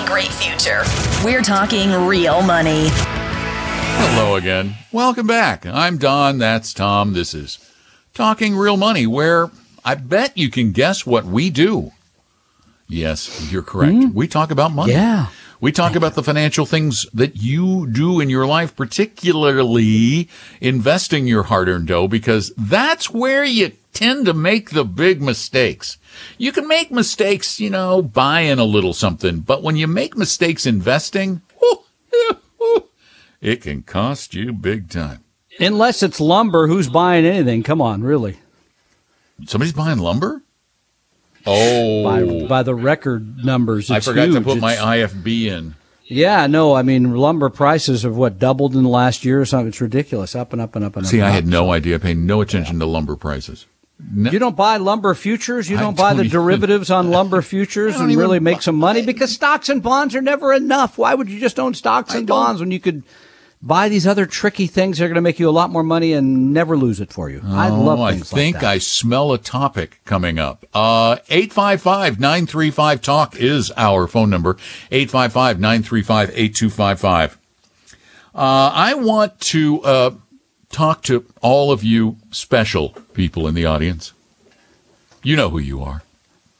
A great future. We're talking real money. Hello again. Welcome back. I'm Don. That's Tom. This is Talking Real Money, where I bet you can guess what we do. Yes, you're correct. Hmm. We talk about money. Yeah. We talk about the financial things that you do in your life, particularly investing your hard earned dough, because that's where you tend to make the big mistakes. You can make mistakes, you know, buying a little something, but when you make mistakes investing, it can cost you big time. Unless it's lumber, who's buying anything? Come on, really? Somebody's buying lumber? Oh, By by the record numbers, I it's forgot to huge. put my IFB in. Yeah, no, I mean lumber prices have what doubled in the last year or something. It's ridiculous, up and up and up and up. See, I had no idea. I paid no attention to lumber prices. No- You don't buy lumber futures. You don't buy don't the even- derivatives on lumber futures and really buy- make some money because stocks and bonds are never enough. Why would you just own stocks and bonds when you could buy these other tricky things that are going to make you a lot more money and never lose it for you? I love Oh, I think like. I smell a topic coming up. Uh, 855-935-TALK is our phone number. 855-935-8255. Uh, I want to, uh, talk to all of you special people in the audience. You know who you are.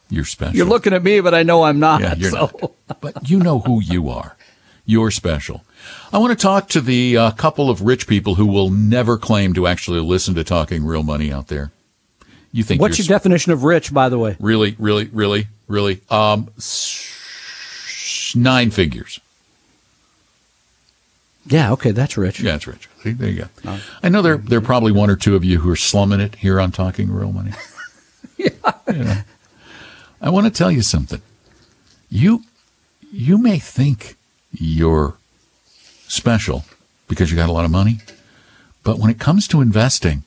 You're special. You're looking at me, but I know I'm not. Yeah, you're so. not. But you know who you are. You're special. I want to talk to the uh, couple of rich people who will never claim to actually listen to Talking Real Money out there. You think What's your definition of rich, by the way? really, really, really, really? Um, s- nine figures. Yeah, okay, that's rich. Yeah, that's rich. See, there you go. I know there there are probably one or two of you who are slumming it here on Talking Real Money. yeah. I want to tell you something. You you may think you're special because you got a lot of money, but when it comes to investing,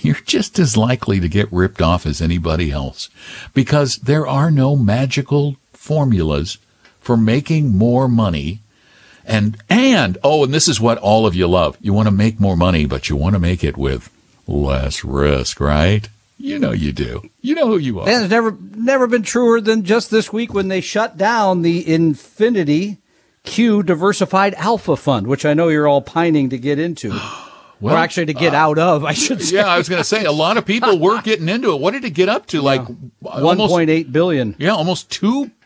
you're just as likely to get ripped off as anybody else because there are no magical formulas for making more money and and oh and this is what all of you love. You want to make more money but you want to make it with less risk right? You know you do. You know who you are. And it's never never been truer than just this week when they shut down the Infinity Q Diversified Alpha Fund, which I know you're all pining to get into. Well, or actually to get uh, out of, I should say. yeah i was going to say a lot of people were getting into it. What did it get up to? Like One almost point eight billion. yeah almost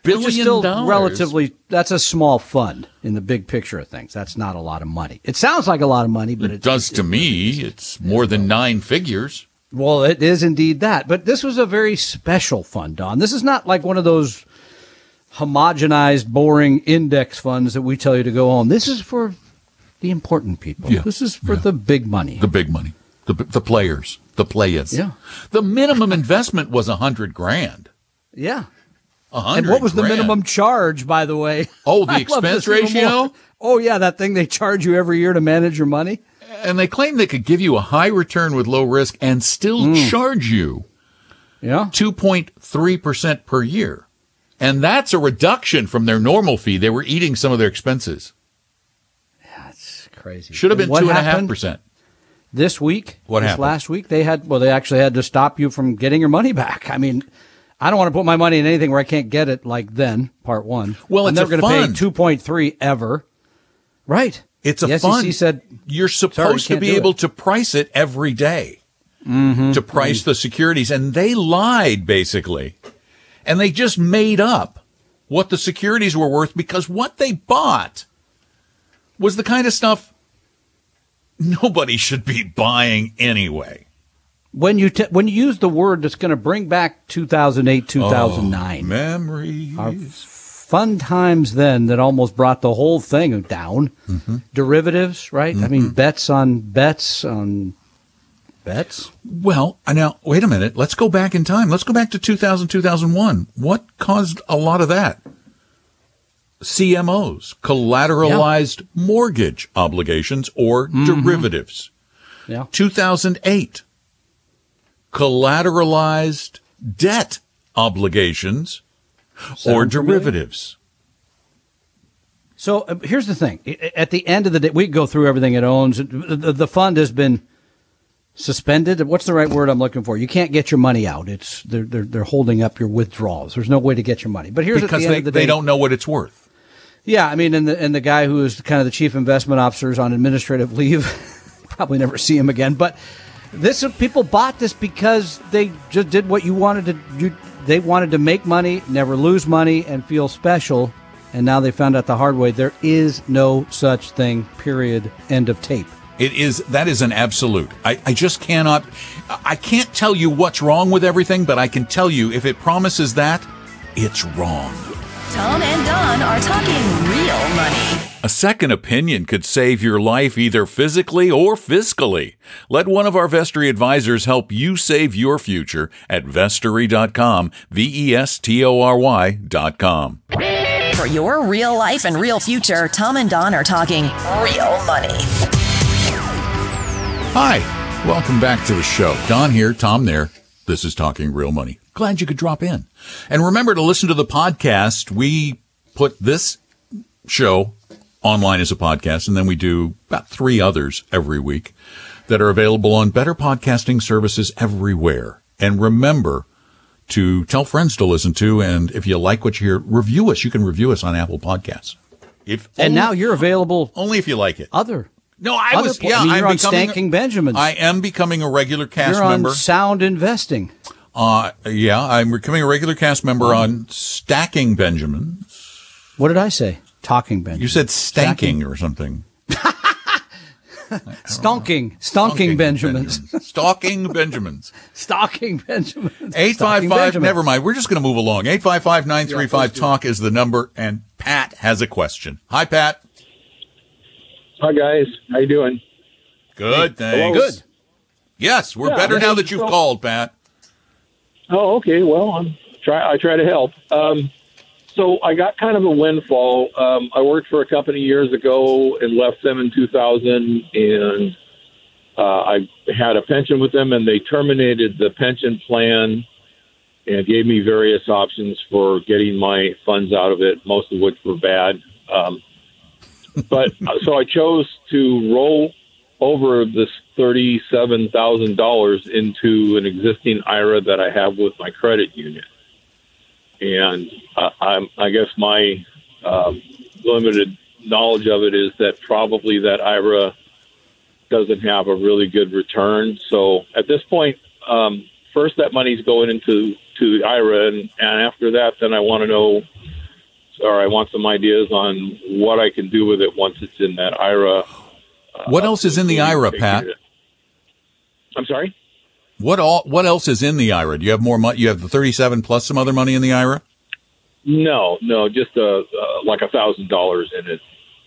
two Which billion is still dollars relatively that's a small fund in the big picture of things. That's not a lot of money. It sounds like a lot of money, but it it's, does to me it's more than nine figures Well, it is indeed that. But this was a very special fund, Don. This is not like one of those homogenized, boring index funds that we tell you to go on. This is for the important people. Yeah. This is for the big money. the big money the, the players the players Yeah. the minimum investment was a hundred grand yeah. And what was the minimum charge, by the way? Oh, the expense ratio? Oh, yeah, that thing they charge you every year to manage your money. and they claim they could give you a high return with low risk and still Hmm. charge you Yeah. 2.3% per year. And that's a reduction from their normal fee. They were eating some of their expenses. That's crazy. Should have been And what two and a half happened percent. This week, What happened? last week, they had, well, they actually had to stop you from getting your money back. I mean, I don't want to put my money in anything where I can't get it like then, part one. Well, I'm it's never gonna pay 2.3 ever. Right. It's a the SEC said, You're Sorry, supposed to be able it. to price it every day. Mm-hmm. to price the securities. And they lied, basically. And they just made up what the securities were worth because what they bought was the kind of stuff nobody should be buying anyway. When you, t- when you use the word that's going to bring back 2008, 2009. Memories. Fun times then that almost brought the whole thing down. Mm-hmm. Derivatives, right? I mean, bets on bets on bets. Well, now wait a minute. Let's go back in time. Let's go back to 2000, 2001. What caused a lot of that? CMOs, collateralized yeah. mortgage obligations or mm-hmm. derivatives. Yeah. 2008, collateralized debt obligations or derivatives. So uh, here's the thing. At the end of the day, we go through everything it owns. The, fund has been suspended. What's the right word I'm looking for? You can't get your money out. It's they're they're, they're holding up your withdrawals. There's no way to get your money. But here's because the they, the they don't know what it's worth. Yeah, I mean, and the and the guy who is kind of the chief investment officer is on administrative leave. Probably never see him again. But this people bought this because they just did what you wanted to. You, they wanted to make money, never lose money, and feel special. And now they found out the hard way there is no such thing. Period. End of tape. It is that is an absolute. I, I just cannot. I can't tell you what's wrong with everything, but I can tell you if it promises that, it's wrong. Tom and Don are talking real money. A second opinion could save your life either physically or fiscally. Let one of our Vestory advisors help you save your future at vestory.com, V E S T O R Y.com. For your real life and real future, Tom and Don are talking real money. Hi, welcome back to the show. Don here, Tom there. This is Talking Real Money. Glad you could drop in. And remember to listen to the podcast. We put this show online as a podcast, and then we do about three others every week that are available on better podcasting services everywhere. And remember to tell friends to listen to, and if you like what you hear, review us. You can review us on Apple Podcasts. If and now you're available only if you like it. Other no, I was. yeah, I mean, I'm on Stanking Benjamins. I am becoming a regular cast you're member. Sound Investing. Uh, yeah, I'm becoming a regular cast member oh. on Stacking Benjamins. What did I say? Talking Benjamins. You said stanking or something. Stonking, stonking Benjamins. Benjamins. Stalking Benjamins. Stalking Benjamins. 855, never mind. We're just going to move along. 855 935 Talk is the number, and Pat has a question. Hi, Pat. Hi guys, how you doing? Good, thanks. Good. Yes, we're yeah, better now that you've so, called, Pat. Oh, okay. Well, I'm try. I try to help. Um, so I got kind of a windfall. Um, I worked for a company years ago and left them in 2000, and uh, I had a pension with them, and they terminated the pension plan and gave me various options for getting my funds out of it, most of which were bad. Um, but so I chose to roll over this thirty-seven thousand dollars into an existing IRA that I have with my credit union, and uh, I'm, I guess my uh, limited knowledge of it is that probably that IRA doesn't have a really good return. So at this point, um, first that money's going into to the IRA, and, and after that, then I want to know or I want some ideas on what I can do with it once it's in that IRA. Uh, what else is in the IRA, Pat? I'm sorry. What all? What else is in the IRA? Do you have more money? You have the 37 plus some other money in the IRA? No, no, just a uh, uh, like a thousand dollars in it.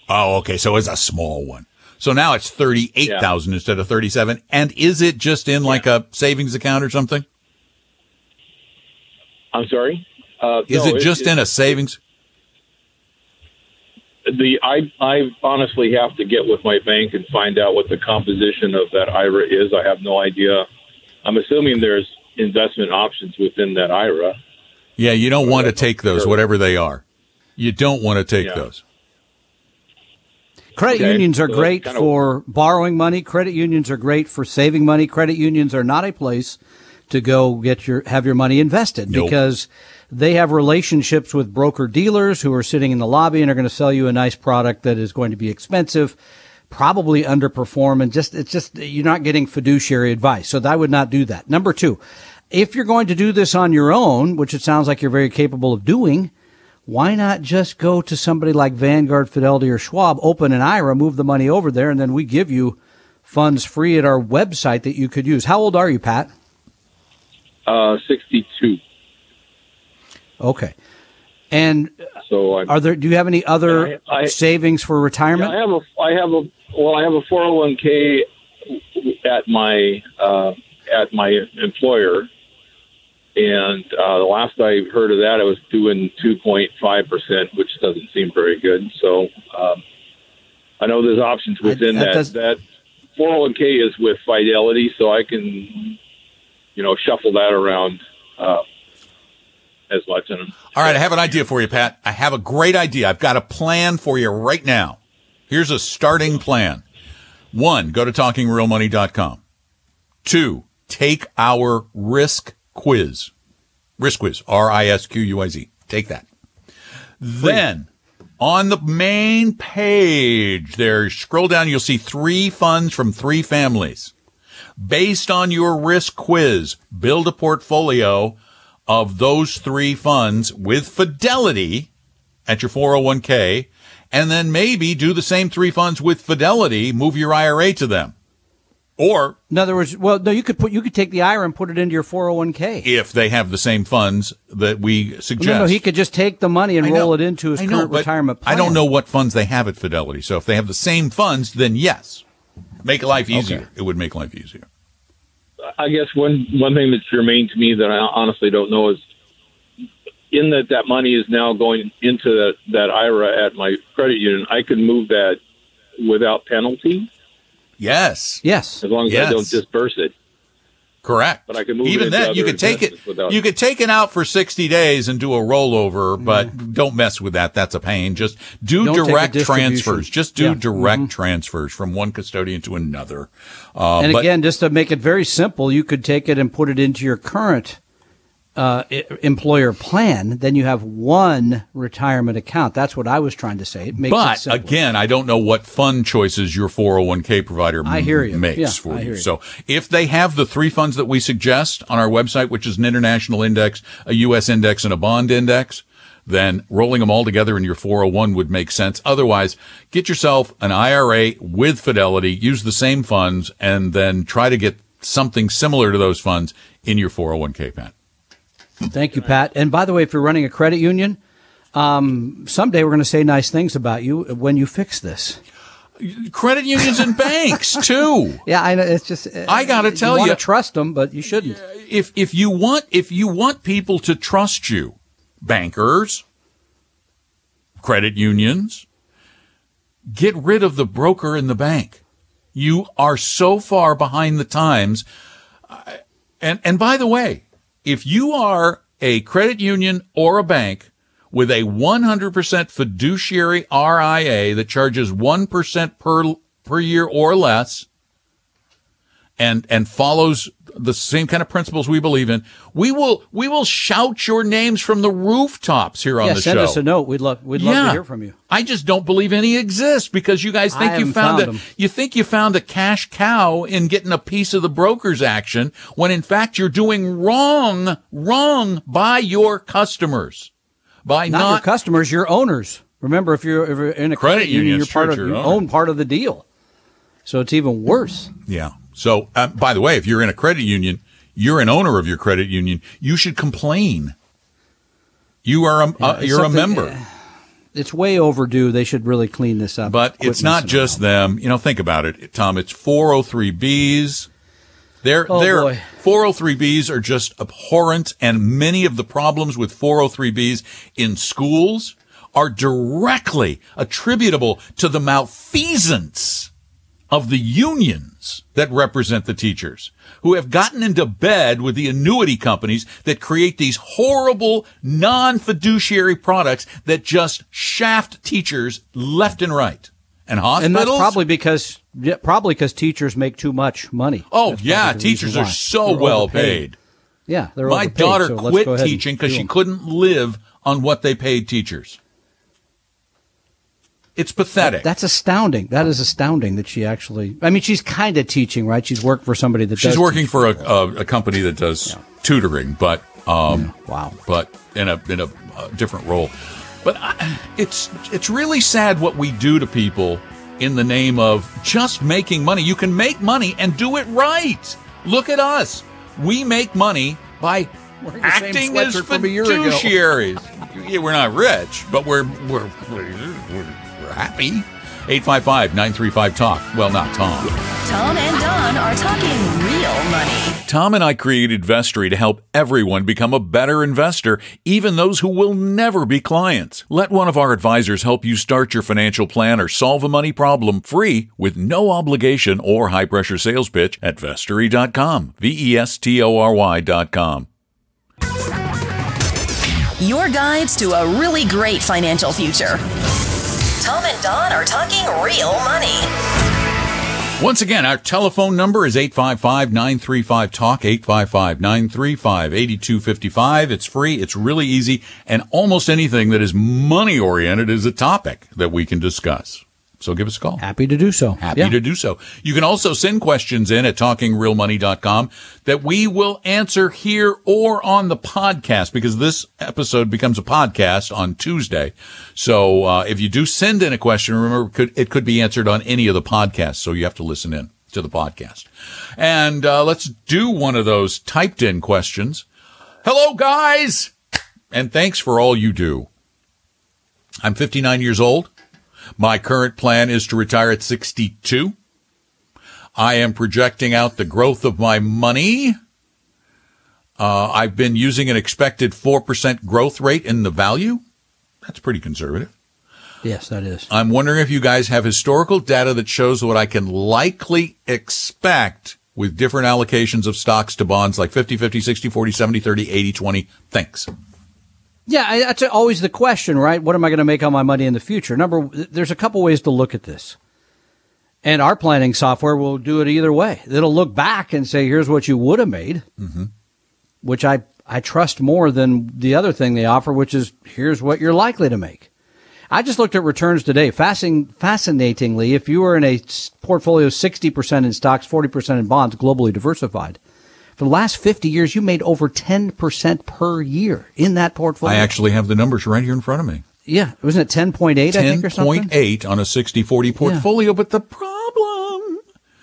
Oh, okay. So it's a small one. So now it's thirty-eight thousand yeah. instead of thirty-seven. And is it just in like yeah. a savings account or something? I'm sorry. Uh, is no, it just it, in a savings? the I I honestly have to get with my bank and find out what the composition of that IRA is. I have no idea. I'm assuming there's investment options within that IRA. Yeah, you don't want to take those, whatever they are. You don't want to take yeah. those. Credit okay. unions are so great for borrowing money. Credit unions are great for saving money. Credit unions are not a place to go get your have your money invested nope. because they have relationships with broker dealers who are sitting in the lobby and are going to sell you a nice product that is going to be expensive, probably underperform, and just it's just you're not getting fiduciary advice. So I would not do that. Number two, if you're going to do this on your own, which it sounds like you're very capable of doing, why not just go to somebody like Vanguard, Fidelity, or Schwab, open an IRA, move the money over there, and then we give you funds free at our website that you could use. How old are you, Pat? Uh, 62. Okay. And so I'm, are there? Do you have any other I, I, savings for retirement? Yeah, I have a. I have a. Well, I have a 401k at my uh, at my employer, and uh, the last I heard of that, I was doing 2.5 percent, which doesn't seem very good. So um, I know there's options within that that. That 401k is with Fidelity, so I can you know shuffle that around uh, as much. And All right, I have an idea for you, Pat. I have a great idea. I've got a plan for you right now. Here's a starting plan. One, go to talkingrealmoney.com. Two, take our risk quiz. Risk quiz. R-I-S-Q-U-I-Z. Take that. Then on the main page there, scroll down, you'll see three funds from three families. Based on your risk quiz, build a portfolio of those three funds with fidelity at your 401k and then maybe do the same three funds with fidelity, move your IRA to them. Or In other words, well, no, you could put you could take the IRA and put it into your 401k. if they have the same funds that we suggest. No, no, he could just take the money and I roll it into his I current but retirement plan. I don't know what funds they have at Fidelity. So if they have the same funds, then yes, make life easier. It would make life easier. I guess one one thing that's germane to me that I honestly don't know is in that that money is now going into that, that IRA at my credit union. I can move that without penalty Yes, Yes. as long as Yes. I don't disperse it. Correct. But I can move it even into then. You could take it. without- You could take it out for sixty days and do a rollover, Mm-hmm. but don't mess with that. That's a pain. Just do Don't direct transfers. Just do Yeah. Mm-hmm. direct transfers from one custodian to another. Uh, and but- again, just to make it very simple, you could take it and put it into your current uh, employer plan. Then you have one retirement account. That's what I was trying to say. It makes But again, I don't know what fund choices your 401k provider I hear you. makes Yeah, for you. you. So if they have the three funds that we suggest on our website, which is an international index, a U.S. index, and a bond index, then rolling them all together in your 401 would make sense. Otherwise, get yourself an IRA with Fidelity, use the same funds, and then try to get something similar to those funds in your 401k, Pat. Thank you, Pat. And by the way, if you're running a credit union, um, someday we're going to say nice things about you when you fix this. Credit unions and banks, too. Yeah, I know. It's just I gotta tell you, you- trust them, but you shouldn't. if if you want if you want people to trust you, bankers, credit unions, get rid of the broker in the bank. You are so far behind the times. And and by the way, if you are a credit union or a bank with a 100% fiduciary RIA that charges 1% per per year or less, and and follows the same kind of principles we believe in, we will we will shout your names from the rooftops here on Yeah, the send show. Send us a note. We'd love we'd love to hear from you. I just don't believe any exist because you guys think you found, found a you think you found a cash cow in getting a piece of the broker's action when in fact you're doing wrong wrong by your customers by Not, not, your customers, your owners. Remember, if you're, if you're in a Credit credit union, union, you're part of your you own part of the deal. So it's even worse. Yeah. So, uh, by the way, if you're in a credit union, you're an owner of your credit union. You should complain. You are a, uh, you're a member, It's way overdue. They should really clean this up. but it's not just them. You know, think about it, Tom. It's 403bs. They're, Oh, they're, boy. 403bs are just abhorrent, and many of the problems with 403bs in schools are directly attributable to the malfeasance of the unions that represent the teachers who have gotten into bed with the annuity companies that create these horrible non-fiduciary products that just shaft teachers left and right. And hospitals. and that's probably because yeah, probably because teachers make too much money. oh That's yeah, probably the reason teachers are so They're well overpaid. paid. Yeah, they're My daughter so quit teaching because she couldn't live on what they paid teachers. It's pathetic. That's astounding. That is astounding that she actually. I mean, she's kind of teaching, right? She's worked for somebody that She's working for a, a, a company that does tutoring, but um, Wow. but in a in a, uh different role. But I, it's it's really sad what we do to people in the name of just making money. You can make money and do it right. Look at us. We make money by Wearing the same acting as sweatshirt from a year ago. fiduciaries. yeah, we're not rich, but we're we're we're, we're happy. 855 935 Talk. Well, not Tom. Tom and Don are talking real money. Tom and I created Vestory to help everyone become a better investor, even those who will never be clients. Let one of our advisors help you start your financial plan or solve a money problem free with no obligation or high pressure sales pitch at vestory.com. V E S T O R Y.com. Your guides to a really great financial future. Tom and Don are talking real money. Once again, our telephone number is 855-935-TALK, 855-935-8255. It's free. It's really easy. And almost anything that is money oriented is a topic that we can discuss. So give us a call. Happy to do so. Happy Yeah. to do so. You can also send questions in at talkingrealmoney.com that we will answer here or on the podcast because this episode becomes a podcast on Tuesday. So uh, if you do send in a question, remember it could, it could be answered on any of the podcasts. So you have to listen in to the podcast. And uh, let's do one of those typed in questions. Hello, guys. And thanks for all you do. I'm 59 years old. My current plan is to retire at 62. I am projecting out the growth of my money. Uh, I've been using an expected 4% growth rate in the value. That's pretty conservative. Yes, that is. I'm wondering if you guys have historical data that shows what I can likely expect with different allocations of stocks to bonds like 50, 50, 60, 40, 70, 30, 80, 20. Thanks. Yeah, I- that's always the question, right? What am I going to make on my money in the future? Number, there's a couple ways to look at this. And our planning software will do it either way. It'll look back and say, here's what you would have made, mm-hmm. which I, I trust more than the other thing they offer, which is here's what you're likely to make. I just looked at returns today. Fascin- fascinatingly, if you were in a portfolio 60% in stocks, 40% in bonds, globally diversified, for the last 50 years, you made over 10% per year in that portfolio. I actually have the numbers right here in front of me. Yeah, wasn't it 10.8, I think, or something? 10.8 on a 60-40 portfolio, but the problem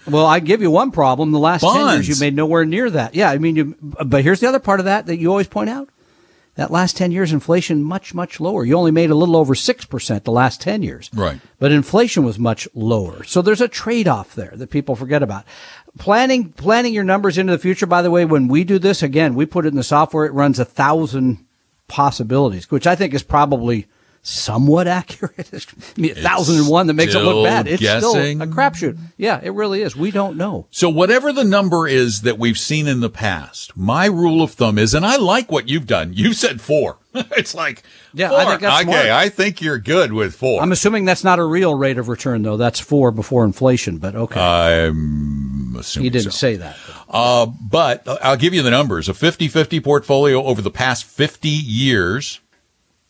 Well, I give you one problem. The last 10 years, you made nowhere near that. Yeah, I mean, you, but here's the other part of that that you always point out. That last 10 years, inflation much, much lower. You only made a little over 6% the last 10 years. Right. But inflation was much lower. So there's a trade-off there that people forget about. Planning, planning your numbers into the future, by the way, when we do this, again, we put it in the software, it runs a thousand possibilities, which I think is probably somewhat accurate. I mean, thousand and one that makes it look bad. It's guessing. still a crapshoot. Yeah, it really is. We don't know. So whatever the number is that we've seen in the past, my rule of thumb is, and I like what you've done. You've said four. it's like, Yeah, four. I think that's okay. smart. I think you're good with 4 I'm assuming that's not a real rate of return, though. That's four before inflation, but okay. I'm assuming he didn't so. say that. Uh, but I'll give you the numbers. A 50-50 portfolio over the past 50 years,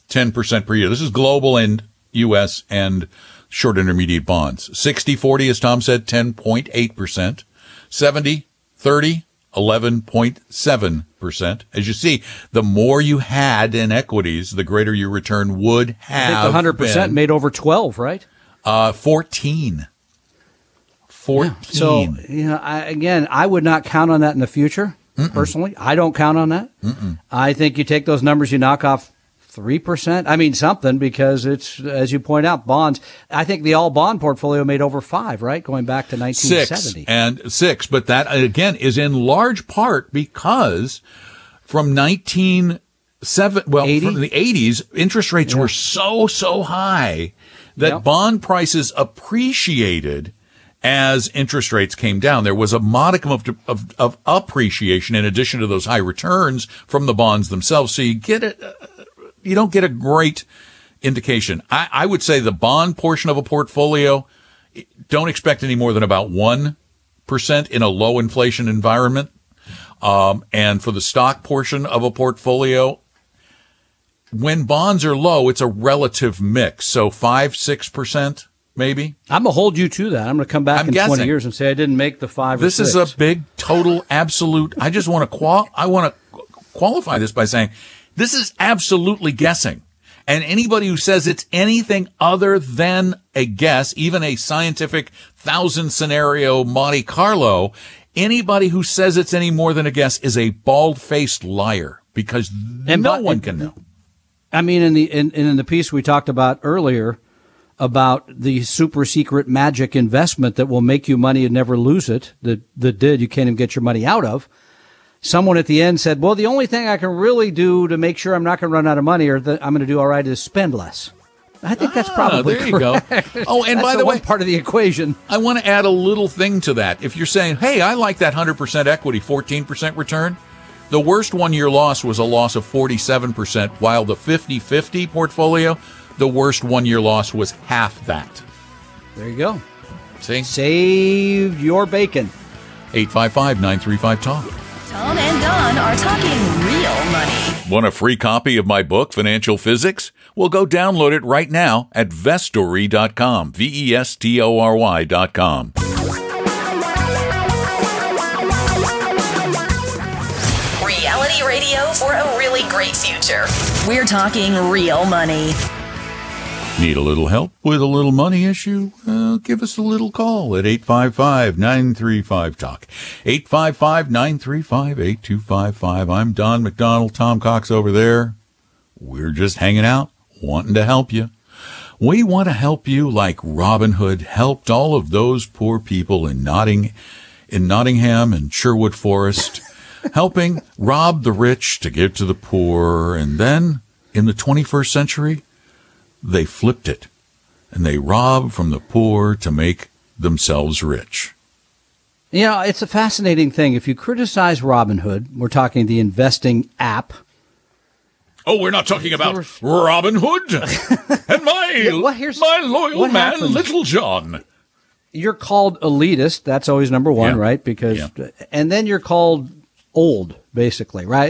10% per year. This is global and U.S. and short intermediate bonds. 60-40, as Tom said, 10.8%. 70-30, 11.7%. As you see, the more you had in equities, the greater your return would have the 100% made over 12, right? Uh, 14. 14. So, you know, I, again, I would not count on that in the future, personally. I don't count on that. I think you take those numbers, you knock off 3%. I mean, something, because it's, as you point out, bonds. I think the all bond portfolio made over five, right? Going back to six 1970. and six, but that again is in large part because from 1970, well, 80? from the 80s, interest rates were so, so high that Yep. bond prices appreciated as interest rates came down. There was a modicum of, of, of appreciation in addition to those high returns from the bonds themselves. So you get it, you don't get a great indication. I, I would say the bond portion of a portfolio, don't expect any more than about 1% in a low inflation environment. Um, and for the stock portion of a portfolio, when bonds are low, it's a relative mix. So five, 6% maybe. I'm going to hold you to that. I'm going to come back I'm in 20 years and say I didn't make the five or This is a big total absolute. I just want to qual, I want to qualify this by saying this is absolutely guessing. And anybody who says it's anything other than a guess, even a scientific thousand scenario Monte Carlo, anybody who says it's any more than a guess is a bald faced liar because And no by- one can know. I mean, in the in, in the piece we talked about earlier, about the super secret magic investment that will make you money and never lose it. That that did you can't even get your money out of. Someone at the end said, "Well, the only thing I can really do to make sure I'm not going to run out of money or that I'm going to do all right is spend less." I think that's Ah, probably there you go. correct. Oh, and by the one way, part of the equation. I want to add a little thing to that. If you're saying, hey, I like that 100% equity, 14% return, the worst one year loss was a loss of 47%, while the 50 50 portfolio, the worst one year loss was half that. There you go. See? Save your bacon. 855 935 Talk. Tom and Don are talking real money. Want a free copy of my book, Financial Physics? Well, go download it right now at vestory.com. V E S T O R Y.com. Reality radio for a really great future. We're talking real money. Need a little help with a little money issue? Give us a little call at 855 935 Talk. 855 935 8255. I'm Don McDonald, Tom Cox over there. We're just hanging out, wanting to help you. We want to help you like Robin Hood helped all of those poor people in Notting, in Nottingham and Sherwood Forest, helping rob the rich to give to the poor. And then in the 21st century, they flipped it and they rob from the poor to make themselves rich. You know, it's a fascinating thing. If you criticize Robinhood, we're talking the investing app. Oh, we're not talking about Robin Hood and my well, my loyal man? Little John. You're called elitist. That's always number one, Yeah. right? Because, Yeah. and then you're called old, basically, right?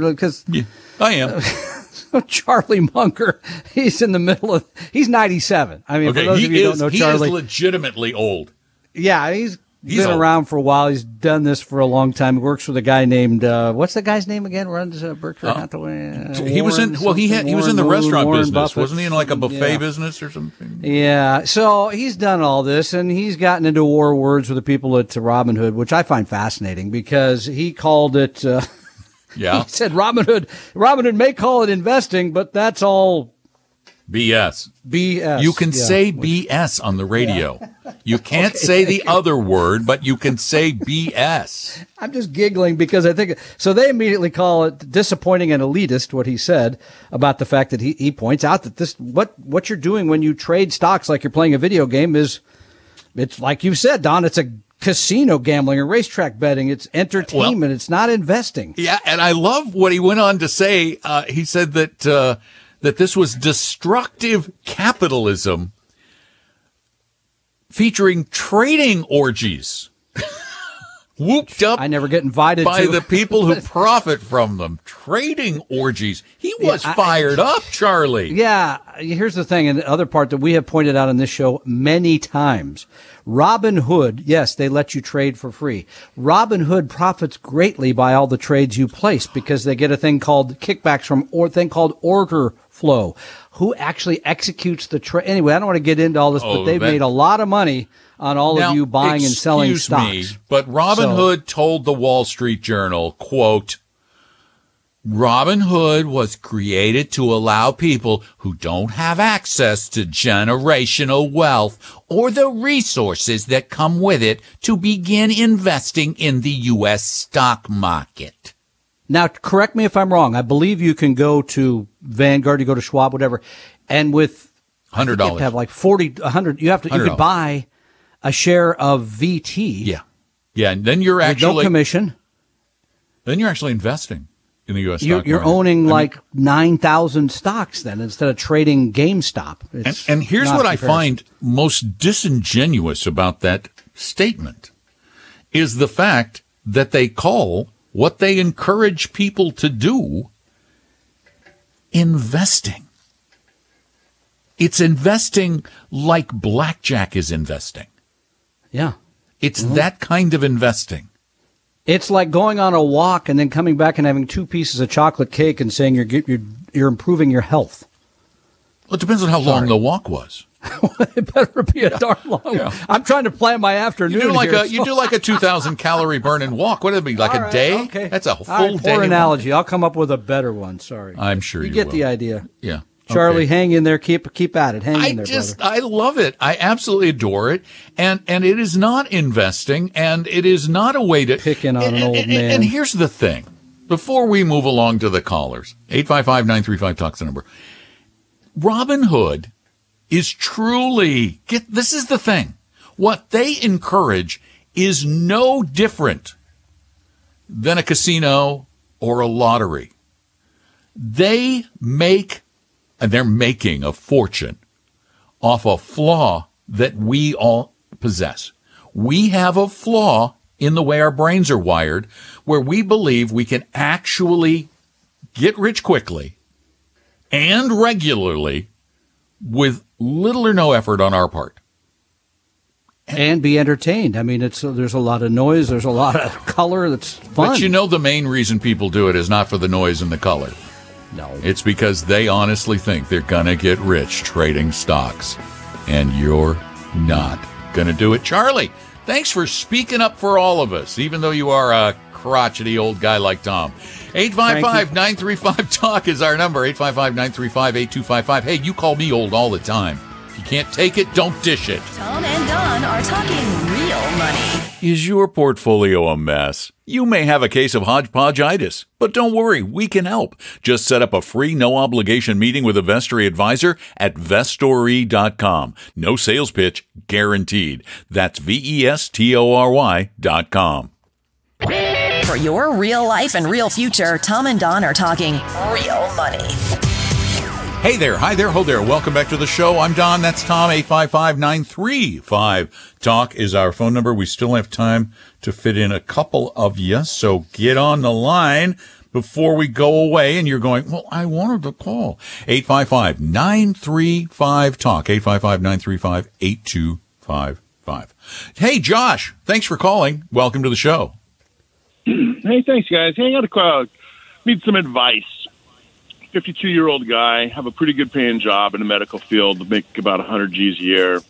Because eh, Yeah, I am. Charlie Munger, he's in the middle of, he's 97. I mean, for those of you who is, don't know Charlie. he is legitimately old. yeah, he's, He's been old. around for a while. He's done this for a long time. He works with a guy named, uh, what's the guy's name again? Runs uh, Berkshire Hathaway. Uh, he was in well, he had, he was in the something, restaurant Warren business, Buffett. wasn't he? In like a buffet Yeah. business or something. Yeah, so he's done all this, and he's gotten into war words with the people at Robinhood, which I find fascinating because he called it. Yeah, he said Robinhood. Robinhood may call it investing, but that's all BS. BS. You can Yeah. say BS on the radio. You can't say the other word, but you can say BS. I'm just giggling because I think so. They immediately call it disappointing and elitist. What he said about the fact that he, he points out that this what what you're doing when you trade stocks like you're playing a video game is it's like you said, Don. It's a casino gambling or racetrack betting. It's entertainment. it's not investing. Yeah, and I love what he went on to say. Uh, he said that uh, that this was destructive capitalism featuring trading orgies, whooped up I never get invited by to the people who profit from them. Trading orgies. He was I- fired up, Charlie. Yeah, here's the thing, and the other part that we have pointed out on this show many times. Robinhood, yes, they let you trade for free. Robinhood profits greatly by all the trades you place because they get a thing called kickbacks from or thing called order flow. Who actually executes the trade? Anyway, I don't want to get into all this, Oh, but they've that- made a lot of money on all Now, of you buying and selling stocks. me, but Robin So- Hood told the Wall Street Journal, quote, Robinhood was created to allow people who don't have access to generational wealth or the resources that come with it to begin investing in the U.S. stock market. Now, correct me if I'm wrong. I believe you can go to Vanguard, you go to Schwab, whatever, and with $100. You have have like 40, 100. You have to, you $100. could buy a share of VT. Yeah. Yeah, and then you're actually no commission. then you're actually investing in the U.S. You're, you're owning I mean, like 9,000 stocks then instead of trading GameStop. And, and here's what I find most disingenuous about that statement is the fact that they call what they encourage people to do investing. It's investing like blackjack is investing. Yeah. It's Mm-hmm. that kind of investing. It's like going on a walk and then coming back and having two pieces of chocolate cake and saying you're, you're, you're improving your health. Well, it depends on how long the walk was. it better be a darn long one. I'm trying to plan my afternoon. You do like here, a you do like a two thousand calorie burning walk. What would it be like All a right, day? Okay. That's a full right, day. Poor walk. analogy. I'll come up with a better one. Sorry. I'm sure you you get will. the idea. Yeah. Charlie, Okay. hang in there. Keep keep at it. Hang I in there, just brother. I love it. I absolutely adore it. And and it is not investing and it is not a way to Picking on an old and- man. And here's the thing. Before we move along to the callers, 855-935 talks the number. Robinhood is truly get this is the thing. What they encourage is no different than a casino or a lottery. They make and they're making a fortune off a flaw that we all possess. We have a flaw in the way our brains are wired where we believe we can actually get rich quickly and regularly with little or no effort on our part. and be entertained. I mean, it's there's a lot of noise. There's a lot of color. That's fun. But you know the main reason people do it is not for the noise and the color. No. It's because they honestly think they're going to get rich trading stocks. And you're not going to do it. Charlie, thanks for speaking up for all of us, even though you are a crotchety old guy like Tom. 855 935 Talk is our number 855 935 8255. Hey, you call me old all the time. If you can't take it, don't dish it. Tom and Don are talking real money. Is your portfolio a mess? You may have a case of hodgepodgeitis, but don't worry, we can help. Just set up a free, no obligation meeting with a Vestory advisor at vestory.com. No sales pitch guaranteed. That's V E S T O R Y dot com. For your real life and real future, Tom and Don are talking real money. Hey there, hi there, ho there. Welcome back to the show. I'm Don. That's Tom. 855-935 Talk is our phone number. We still have time to fit in a couple of you. So get on the line before we go away. And you're going, well, I wanted to call. 855-935 Talk. 855-935-8255. Hey, Josh. Thanks for calling. Welcome to the show. Hey, thanks, guys. Hey, I got to uh, need some advice. 52 year old guy, have a pretty good paying job in the medical field, make about 100 G's a year.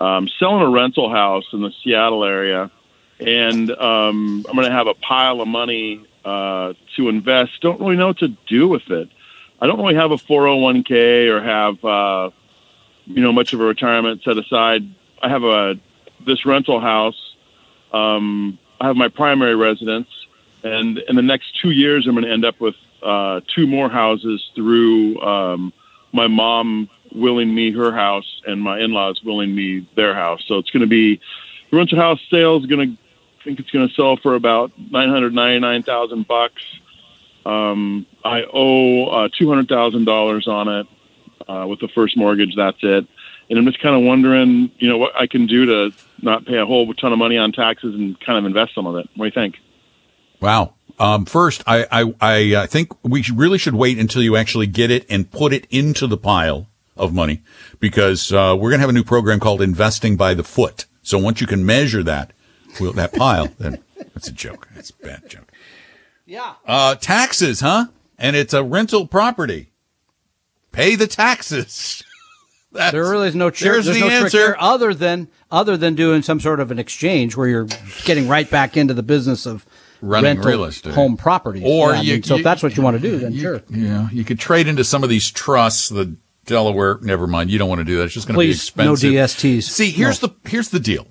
Um, selling a rental house in the Seattle area, and um, I'm going to have a pile of money uh, to invest. Don't really know what to do with it. I don't really have a 401k or have uh, you know much of a retirement set aside. I have a this rental house. Um, I have my primary residence, and in the next two years, I'm going to end up with uh, two more houses through um, my mom willing me her house and my in-laws willing me their house. So it's going to be the rental house sale is going to I think it's going to sell for about nine hundred ninety nine thousand bucks. Um, I owe uh, two hundred thousand dollars on it uh, with the first mortgage. That's it. And I'm just kind of wondering, you know, what I can do to not pay a whole ton of money on taxes and kind of invest some of it. What do you think? Wow. Um, first, I, I, I uh, think we really should wait until you actually get it and put it into the pile of money because uh, we're going to have a new program called Investing by the Foot. So once you can measure that, well, that pile, then that's a joke. That's a bad joke. Yeah. Uh, taxes, huh? And it's a rental property. Pay the taxes. That's- There really is no trick. There's There's the no trick answer. there other than other than doing some sort of an exchange where you're getting right back into the business of Running rental real estate. home properties. Or Yeah, I you- mean, so you- if that's what you want to do, then You- sure. Yeah, you could trade into some of these trusts. The Delaware, never mind. You don't want to do that. It's just going to be expensive. no. DSTs. See, here's the here's the deal.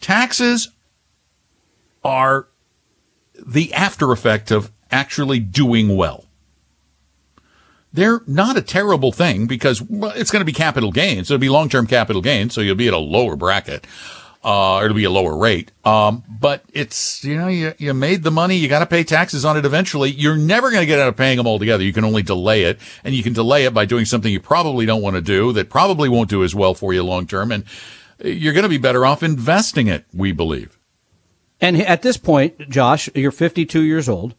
Taxes are the after effect of actually doing well. They're not a terrible thing because well, it's going to be capital gains. It'll be long term capital gains, so you'll be at a lower bracket. Uh, it'll be a lower rate. Um, but it's, you know, you, you made the money. You got to pay taxes on it eventually. You're never going to get out of paying them altogether. You can only delay it and you can delay it by doing something you probably don't want to do that probably won't do as well for you long term. And you're going to be better off investing it, we believe. And at this point, Josh, you're 52 years old.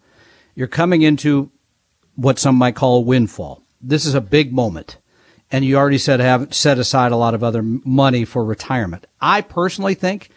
You're coming into what some might call a windfall. This is a big moment. And you already said have set aside a lot of other money for retirement. I personally think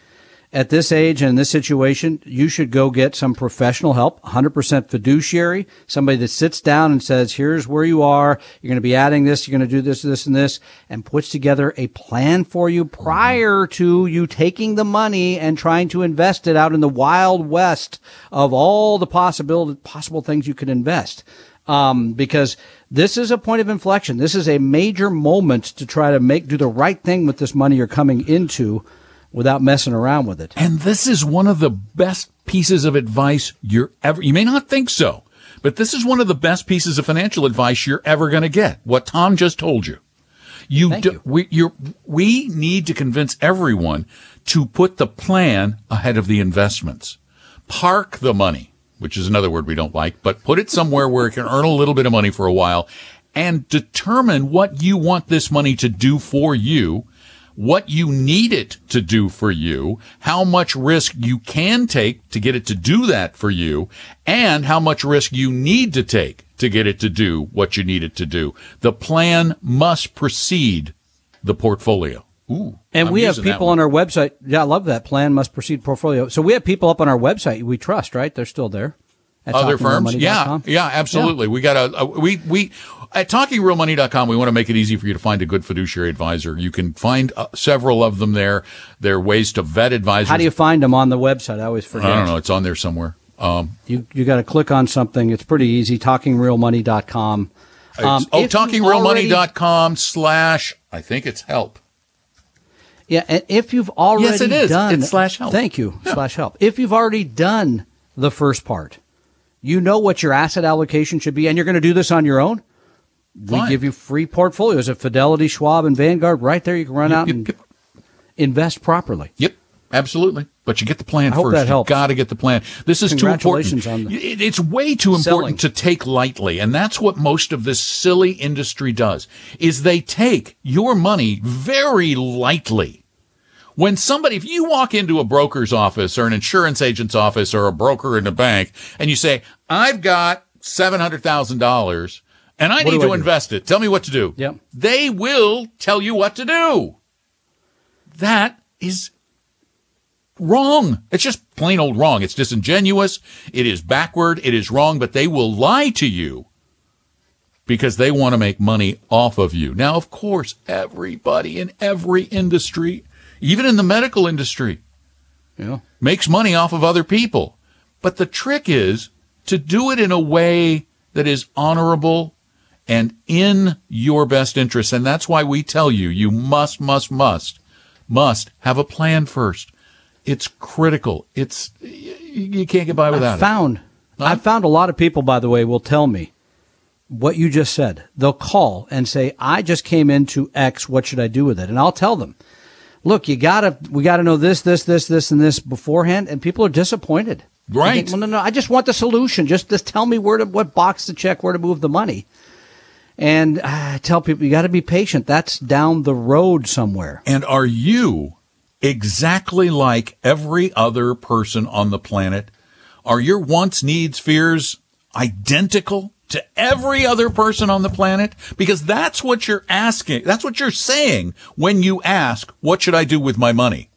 at this age and in this situation, you should go get some professional help, 100% fiduciary, somebody that sits down and says, here's where you are. You're going to be adding this. You're going to do this, this, and this, and puts together a plan for you prior to you taking the money and trying to invest it out in the wild west of all the possible, possible things you could invest. Um, because this is a point of inflection. This is a major moment to try to make, do the right thing with this money you're coming into without messing around with it. And this is one of the best pieces of advice you're ever, you may not think so, but this is one of the best pieces of financial advice you're ever going to get. What Tom just told you. You, Thank do, you. we, you're, we need to convince everyone to put the plan ahead of the investments. Park the money, which is another word we don't like, but put it somewhere where it can earn a little bit of money for a while and determine what you want this money to do for you what you need it to do for you, how much risk you can take to get it to do that for you, and how much risk you need to take to get it to do what you need it to do. The plan must precede the portfolio. Ooh, And I'm we have people on our website. Yeah, I love that plan must proceed portfolio. So we have people up on our website we trust, right? They're still there. other firms. Yeah, yeah, absolutely. We got a, a we we at talkingrealmoney.com. We want to make it easy for you to find a good fiduciary advisor. You can find uh, several of them there. There are ways to vet advisors. How do you find them on the website? I always forget. I don't know. It's on there somewhere. Um, You you got to click on something. It's pretty easy. Talkingrealmoney.com. Um, oh, if you've already- talkingrealmoney.com slash, I think it's help. Yeah, and if you've already Yes, it is. done It's slash help. Thank you. Slash help. If you've already done the first part, you know what your asset allocation should be, and you're going to do this on your own. We give you free portfolios at Fidelity, Schwab, and Vanguard. Right there, you can run out Yep, and yep, invest properly. Yep, absolutely. But you get the plan I hope first. that helps. You got to get the plan. This is too important. Congratulations on it's way too important to take lightly, and that's what most of this silly industry does. Is they take your money very lightly. When somebody, if you walk into a broker's office or an insurance agent's office or a broker in a bank, and you say, "I've got seven hundred thousand dollars." And I What need to I do? invest it. Tell me what to do. Yep. They will tell you what to do. That is wrong. It's just plain old wrong. It's disingenuous. It is backward. It is wrong, but they will lie to you because they want to make money off of you. Now, of course, everybody in every industry, even in the medical industry, Yeah. makes money off of other people. But the trick is to do it in a way that is honorable and in your best interest. And that's why we tell you, you must, must, must, must have a plan first. It's critical. It's, you, can't get by I without it. found I found a lot of people, by the way, will tell me what you just said. They'll call and say, "I just came into X. What should I do with it?" And I'll tell them, "Look, you gotta we gotta know this, this, this, this, and this beforehand." And people are disappointed. Right. think, well, no, no. I just want the solution. Just just tell me where to what box to check, where to move the money. And uh, I tell people, you got to be patient. That's down the road somewhere. And are you exactly like every other person on the planet? Are your wants, needs, fears identical to every other person on the planet? Because that's what you're asking. That's what you're saying when you ask, what should I do with my money?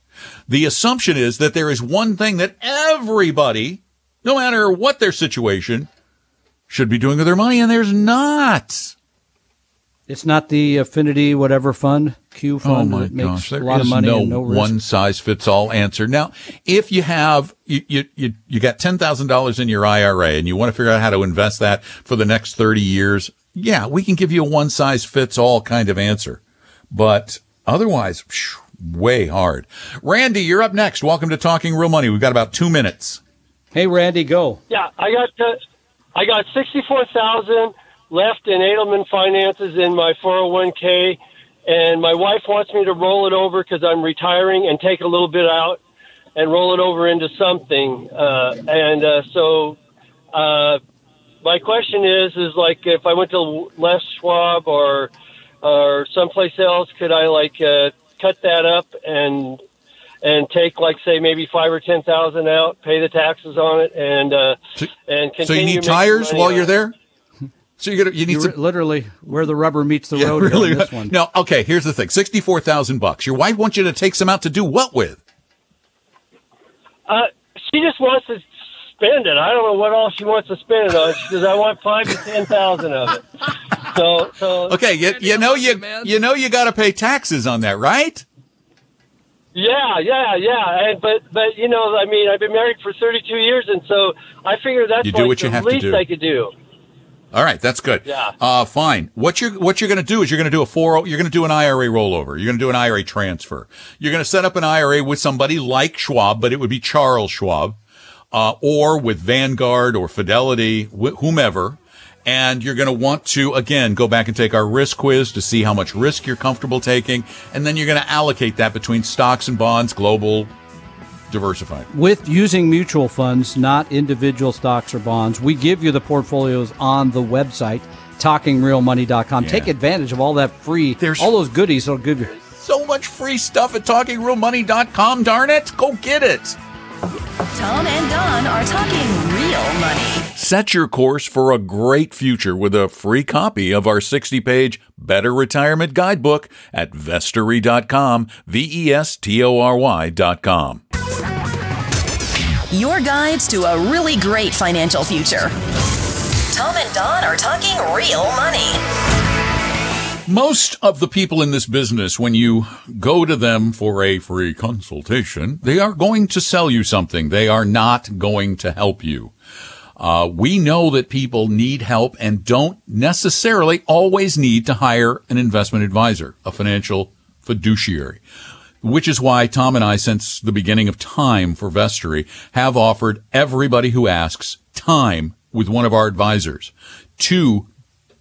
The assumption is that there is one thing that everybody, no matter what their situation, should be doing with their money, and there's not. It's not the affinity whatever fund, Q Oh fund my that makes gosh, a there lot of money no, and no risk. one size fits all answer. Now, if you have you you you, you got ten thousand dollars in your IRA and you want to figure out how to invest that for the next thirty years, yeah, we can give you a one size fits all kind of answer. But otherwise, phew, way hard. Randy, you're up next. Welcome to Talking Real Money. We've got about two minutes. Hey, Randy, go. Yeah, I got uh, I got sixty four thousand left in Edelman finances in my four hundred one k, and my wife wants me to roll it over because I'm retiring and take a little bit out and roll it over into something. Uh, and uh, so, uh, my question is, is like if I went to Les Schwab or or someplace else, could I like uh, cut that up and and take like say maybe five or ten thousand out, pay the taxes on it, and uh, So, and so you need tires while you're it. There. So you got you need You're some literally where the rubber meets the Yeah, road really. on this one. No, okay. Here's the thing: sixty-four thousand bucks. Your wife wants you to take some out to do what with? Uh, she just wants to spend it. I don't know what all she wants to spend it on. She says, "I want five to ten thousand of it." So, so Okay, you, you know you you know you got to pay taxes on that, right? Yeah, yeah, yeah. And but but you know, I mean, I've been married for 32 years, and so I figure that's You do like what you the have to least do. I could do. All right, that's good. Yeah. Uh, fine. What you're what you're going to do is you're going to do a four. You're going to do an IRA rollover. You're going to do an IRA transfer. You're going to set up an IRA with somebody like Schwab, but it would be Charles Schwab, uh, or with Vanguard or Fidelity, wh- whomever. And you're going to want to again go back and take our risk quiz to see how much risk you're comfortable taking, and then you're going to allocate that between stocks and bonds, global, diversified. with using mutual funds, not individual stocks or bonds. We give you the portfolios on the website, talkingrealmoney.com. Yeah. Take advantage of all that free, There's- all those goodies that'll give you. So much free stuff at talkingrealmoney.com. Darn it, go get it. Tom and Don are talking real money. Set your course for a great future with a free copy of our 60 page Better Retirement Guidebook at vestory.com, V E S T O R Y.com. Your guides to a really great financial future. Tom and Don are talking real money. Most of the people in this business, when you go to them for a free consultation, they are going to sell you something. They are not going to help you. Uh, we know that people need help and don't necessarily always need to hire an investment advisor, a financial fiduciary. Which is why Tom and I, since the beginning of time for Vestory, have offered everybody who asks time with one of our advisors to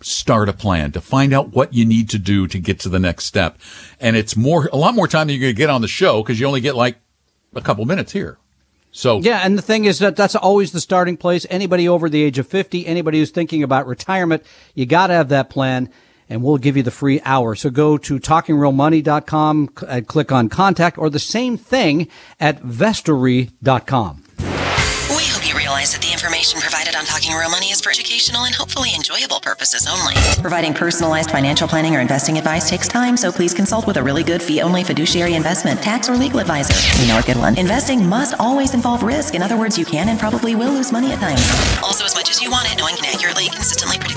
start a plan to find out what you need to do to get to the next step. And it's more, a lot more time than you're going to get on the show because you only get like a couple minutes here. So Yeah, and the thing is that that's always the starting place. Anybody over the age of 50, anybody who's thinking about retirement, you got to have that plan, and we'll give you the free hour. So go to talkingrealmoney.com and click on contact, or the same thing at vestory.com. We hope you realize that the information provided on Talking Real Money is for educational and hopefully enjoyable purposes only. Providing personalized financial planning or investing advice takes time, so please consult with a really good fee only fiduciary investment, tax, or legal advisor. You know a good one. Investing must always involve risk. In other words, you can and probably will lose money at times. Also, as much as you want it, no one can accurately, consistently predict.